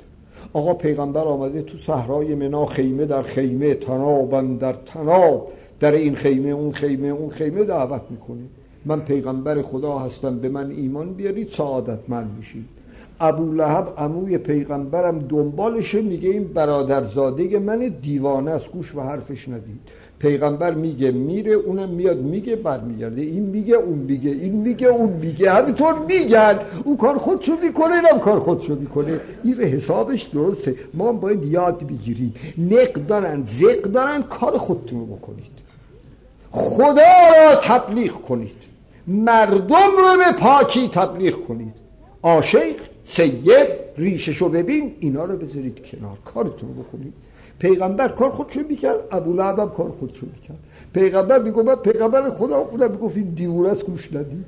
آقا پیغمبر آمده تو صحرای منا خیمه در خیمه تنابن در تناب در این خیمه اون خیمه اون خیمه دعوت می‌کنه. من پیغمبر خدا هستم به من ایمان بیارید سعادت من میشید. ابو لحب عموی پیغمبرم دنبالشه میگه این برادرزاده من دیوانه است گوش و حرفش ندید. پیغمبر میگه میره اونم میاد میگه برمیگرده این میگه اون میگه این میگه اون میگه همینطور میگن. اون کار خودشو می‌کنه اینم کار خودشو می‌کنه. این حسابش درسته. ما باید یاد بگیریم. نق دارن زق دارن کار خودتون رو بکنید. خدا را تبلیغ کنید. مردم رو به پاکی تبلیغ کنید. آشیخ سید ریششو ببین اینا رو بذارید کنار. کارتون رو بکنید. پیغمبر کار خودشو می‌کرد ابو لعب هم کار خودشو می‌کرد. پیغمبر میگه پیغمبر خدا اونم می‌گفت این دیوونه است گوش ندید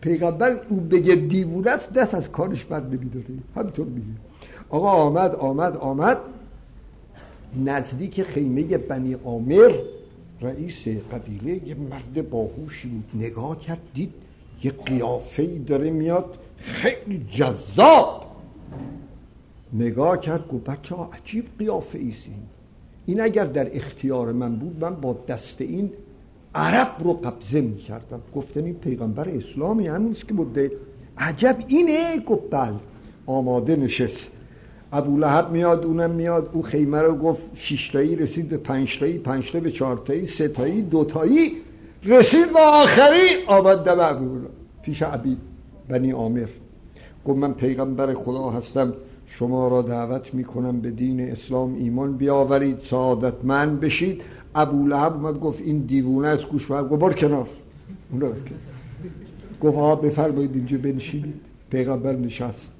پیغمبر اون بگه دیوونه است دست از کارش بر نمیداره. همینطور میگه. آقا آمد آمد آمد. نزدیک خیمه بنی عامر رئیس قبیله یه مرد باهوشی بود. نگاه کرد دید یه قیافه داره میاد. خیلی جذاب! نگاه کرد گفت بچه ها عجیب قیافه ایسی این. اگر در اختیار من بود من با دست این عرب رو قبضه می کردم گفتن این پیغمبر اسلامی هنوز که بوده عجب اینه؟ گفت بله. آماده نشست. ابو لحب میاد اونم میاد. او خیمه رو گفت شیشتایی رسید به پنجتایی پنجتایی به چهارتایی ستایی دوتایی رسید به آخری. آمد دم ابو پیش عبید بنی آمر گفت من پیغمبر خدا هستم. شما را دعوت می‌کنم به دین اسلام ایمان بیاورید من بشید. ابو لحب اومد گفت این دیوونه از گوش گفت بار کنار. اون گفت ها بفرمایید اینجا بنشینید. پیغمبر نشست.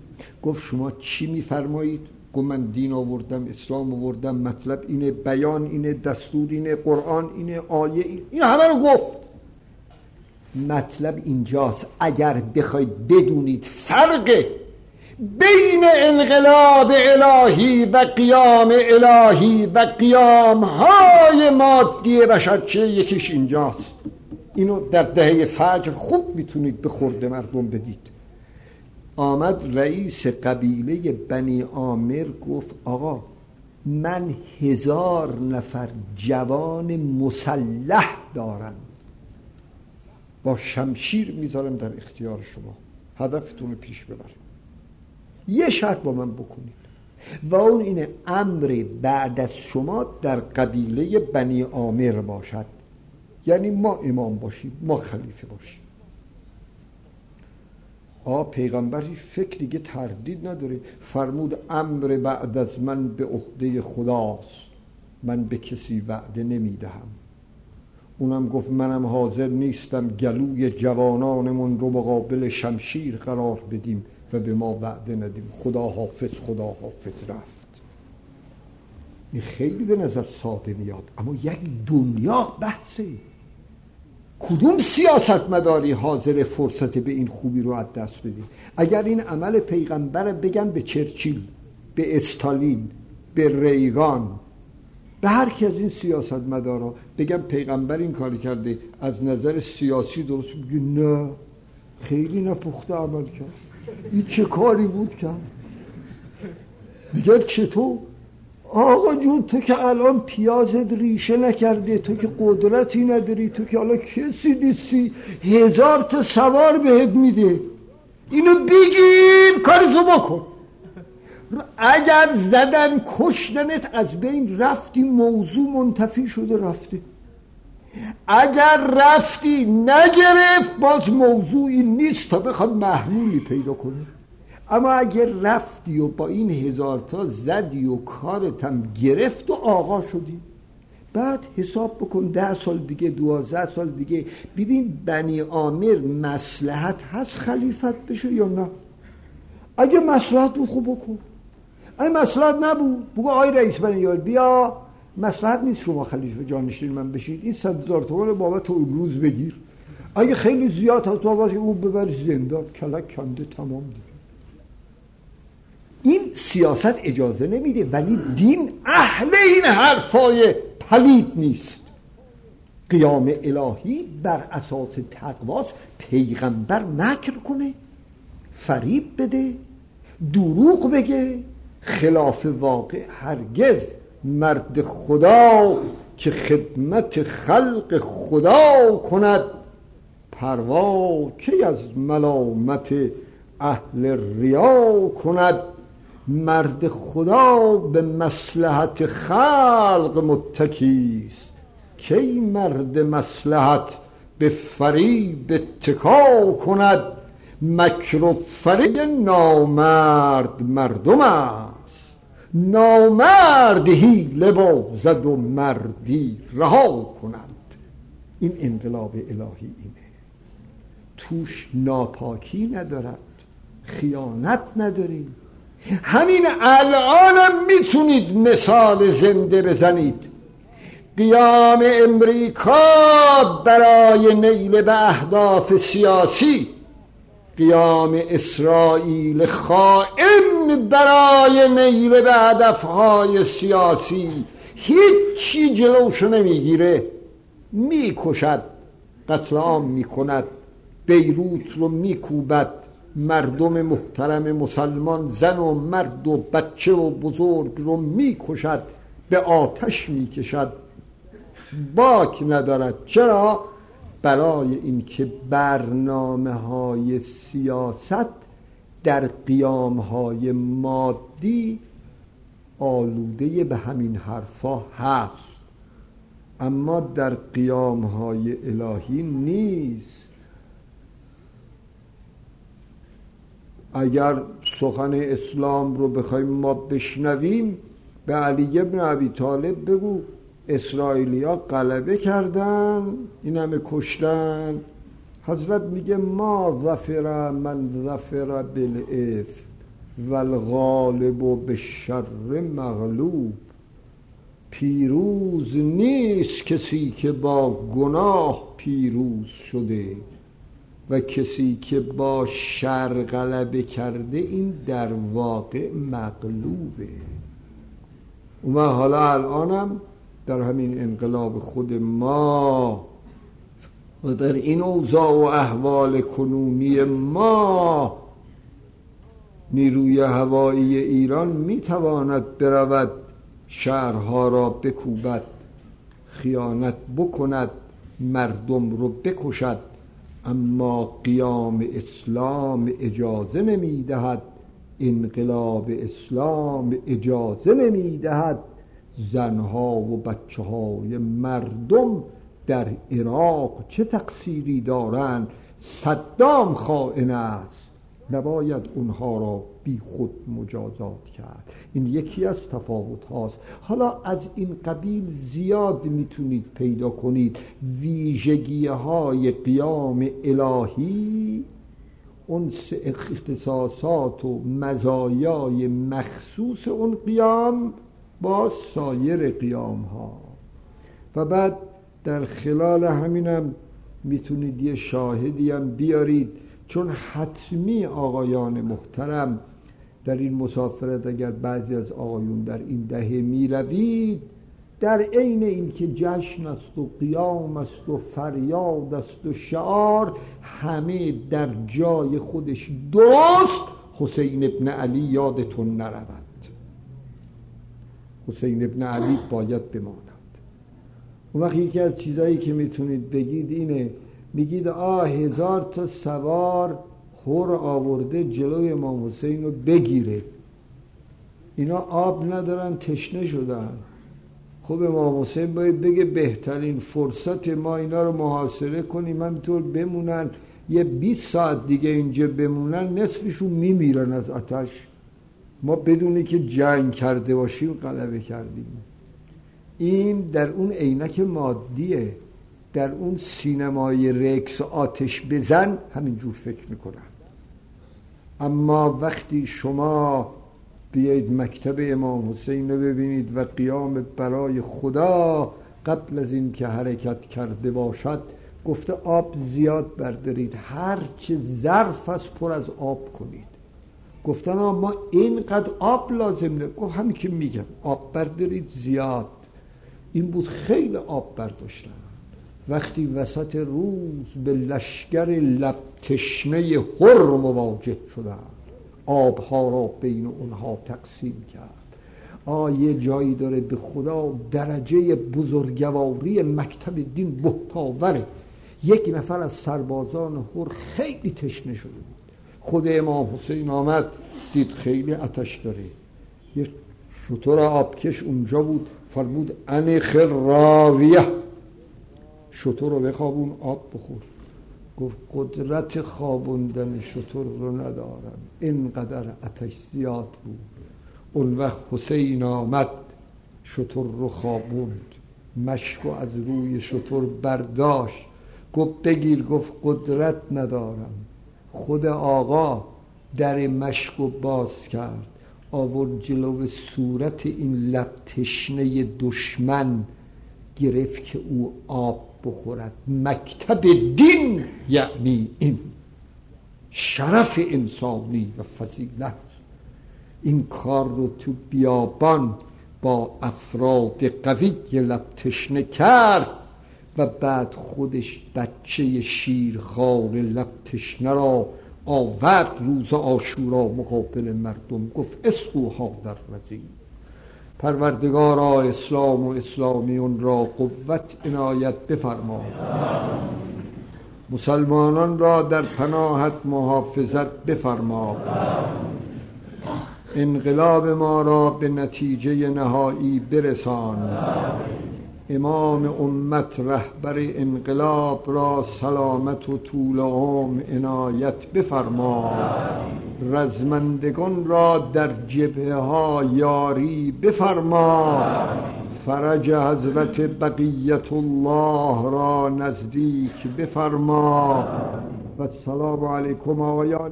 گفت شما چی میفرمایید؟ گفت من دین آوردم اسلام آوردم مطلب اینه بیان اینه دستور اینه قرآن اینه آیه این, این همه رو گفت. مطلب اینجاست اگر بخواید بدونید فرق بین انقلاب الهی و قیام الهی و قیام های مادی بشرچه یکیش اینجاست. اینو در دهه فجر خوب می‌تونید به خورده مردم بدید. آمد رئیس قبیله بنی آمر گفت آقا من هزار نفر جوان مسلح دارم. با شمشیر می‌ذارم در اختیار شما. هدفتون رو پیش ببرید. یه شرط با من بکنید. و اون اینه امر بعد از شما در قبیله بنی آمر باشد. یعنی ما امام باشیم ما خلیفه باشیم. آ پیغمبر هیچ فکر دیگه تردید نداره فرمود امر بعد از من به عهده خداست. من به کسی وعده نمی‌دهم. اونم گفت منم حاضر نیستم گلوی جوانانمون رو مقابل شمشیر قرار بدیم و به ما وعده ندیم. خدا حافظ خدا حافظ. رفت. این خیلی به نظر ساده میاد اما یک دنیا بحثه. کدوم سیاست مداری حاضر فرصت به این خوبی رو از دست بدیم اگر این عمل پیغمبر بگن به چرچیل به استالین به ریگان به هر کی از این سیاست مدارا بگم پیغمبر این کاری کرده از نظر سیاسی درست بگی نه. خیلی نپخته عمل کرد. این چه کاری بود کرد؟ دیگر چطور؟ آقا جون تو که الان پیازت ریشه نکرده تو که قدرتی نداری تو که حالا کسی نیستی. هزار تا سوار بهت میده. اینو بگیر کارشو بکن. اگر زدن کشتنت از بین رفتی موضوع منتفی شده رفته. اگر رفتی نگرفت باز موضوعی نیست تا بخواد محمولی پیدا کنه. اما اگر رفتی و با این هزار تا زدی و کارتم گرفت و آقا شدی. بعد حساب بکن ده سال دیگه دوازده سال دیگه. ببین بنی آمر مسلحت هست خلیفت بشه یا نه؟ اگه مسلحت بود خوب بکن. اگه مسلحت نبود. بگو آی رئیس بنی بیا. مسلحت نیست شما خلیفه جانشین من بشید این صد هزار تومان بابت تو روز بگیر. اگه خیلی زیاد هست تو او ببر زندان. کلک کنده تمام دیگه. این سیاست اجازه نمیده ولی دین اهل این حرفای پلید نیست. قیام الهی بر اساس تقواست پیغمبر مکر کنه فریب بده دروغ بگه خلاف واقع هرگز مرد خدا که خدمت خلق خدا کند پروا کی از ملامت اهل ریا کند. مرد خدا به مسلحت خلق متکیست کی مرد مسلحت به فریب اتکا کند؟ مکر و فریب نامرد مردم است. نامرد هیله بازد و مردی رها کند. این انقلاب الهی اینه. توش ناپاکی ندارد. خیانت نداریم. همین الانم می‌تونید مثال زنده بزنید. قیام امریکا برای نیل به اهداف سیاسی قیام اسرائیل خائن برای نیل به هدفهای سیاسی. هیچی جلوشو نمی‌گیره می‌کشد قتل عام می‌کند بیروت رو میکوبد. مردم محترم مسلمان زن و مرد و بچه و بزرگ رو می‌کشد به آتش می‌کشد. باک ندارد. چرا؟ برای اینکه برنامه های سیاست در قیام های مادی آلوده به همین حرفا هست. اما در قیام های الهی نیست. اگر سخن اسلام رو بخوایم ما بشنویم به علی ابن عبی طالب بگو اسرائیلیا غلبه کردن این همه کشتن. حضرت میگه ما ظفر من ظفر بالاف و الغالب به شر مغلوب. پیروز نیست کسی که با گناه پیروز شده. و کسی که با شر غلبه کرده این در واقع مغلوبه. و حالا الانم در همین انقلاب خود ما و در این اوضاع و احوال کنونی ما نیروی هوایی ایران می‌تواند برود شهرها را بکوبد خیانت بکند مردم رو بکشد. اما قیام اسلام اجازه نمی‌دهد انقلاب اسلام اجازه نمی‌دهد. زنها و بچه های مردم در عراق چه تقصیری دارند؟ صدام خائن است. نباید اونها را بی خود مجازات کرد. این یکی از تفاوت هاست. حالا از این قبیل زیاد می‌تونید پیدا کنید ویژگی های قیام الهی اون اختصاصات و مزایای مخصوص اون قیام با سایر قیام ها و بعد در خلال همینم می‌تونید یه شاهدی هم بیارید چون حتمی آقایان محترم در این مسافرت اگر بعضی از آقایون در این دهه می روید در عین اینکه جشن است و قیام است و فریاد است و شعار همه در جای خودش درست حسین ابن علی یادتون نرود. حسین ابن علی باید بماند. اون وقت یکی از چیزایی که می‌تونید بگید اینه میگید آه هزار تا سوار خور آورده جلوی امام حسین رو بگیره. اینا آب ندارن تشنه شدن. خب امام حسین باید بگه بهترین فرصت ما اینا رو محاصره کنیم. همینطور بمونن. یه 20 ساعت دیگه اینجا بمونن نصفشون میمیرن از آتش. ما بدونی که جنگ کرده باشیم غلبه کردیم. این در اون عینک مادیه. در اون سینمای رکس آتش بزن همینجور فکر می‌کنن. اما وقتی شما بیایید مکتب امام حسین رو ببینید و قیام برای خدا قبل از این که حرکت کرده باشد گفته آب زیاد بردارید هرچه ظرف از پر از آب کنید. گفتن ما اینقدر آب لازم نه. گفت همین که میگم آب بردارید زیاد. این بود خیلی آب برداشتن. وقتی وسط روز به لشگر لب تشنه هر مواجه شدن آبها را بین اونها تقسیم کرد. آیه جایی داره به خدا درجه بزرگواری مکتب دین بهتاوره یک نفر از سربازان هر خیلی تشنه شده بود. خود امام حسین آمد دید خیلی آتش داره. یه شطور آبکش اونجا بود فرمود انخ راویه شطور رو بخوابون آب بخور. گفت قدرت خوابوندن شطور رو ندارم. اینقدر اتش زیاد بود. اون وقت حسین آمد شطور رو خوابوند. مشکو از روی شطور برداشت. گفت بگیر. گفت قدرت ندارم. خود آقا در مشکو باز کرد. آورد جلو صورت این لب تشنه دشمن. گرفت که او آب بخورد. مکتب دین یعنی این شرف انسانی و فضیلت. این کار رو تو بیابان با افراد قوی لب تشنه کرد و بعد خودش بچه شیرخوار لب تشنه را آورد. روز آشورا مقابل مردم گفت اسقوها در رزیم پروردگارا اسلام و اسلامیون را قوت عنایت بفرما مسلمانان را در پناهت محافظت بفرما انقلاب ما را به نتیجه نهایی برسان امام امت رهبر انقلاب را سلامت و طول عمر عنایت بفرما. رزمندگان را در جبهه ها یاری بفرما. فرج حضرت بقیت الله را نزدیک بفرما. و السلام علیکم آقایان.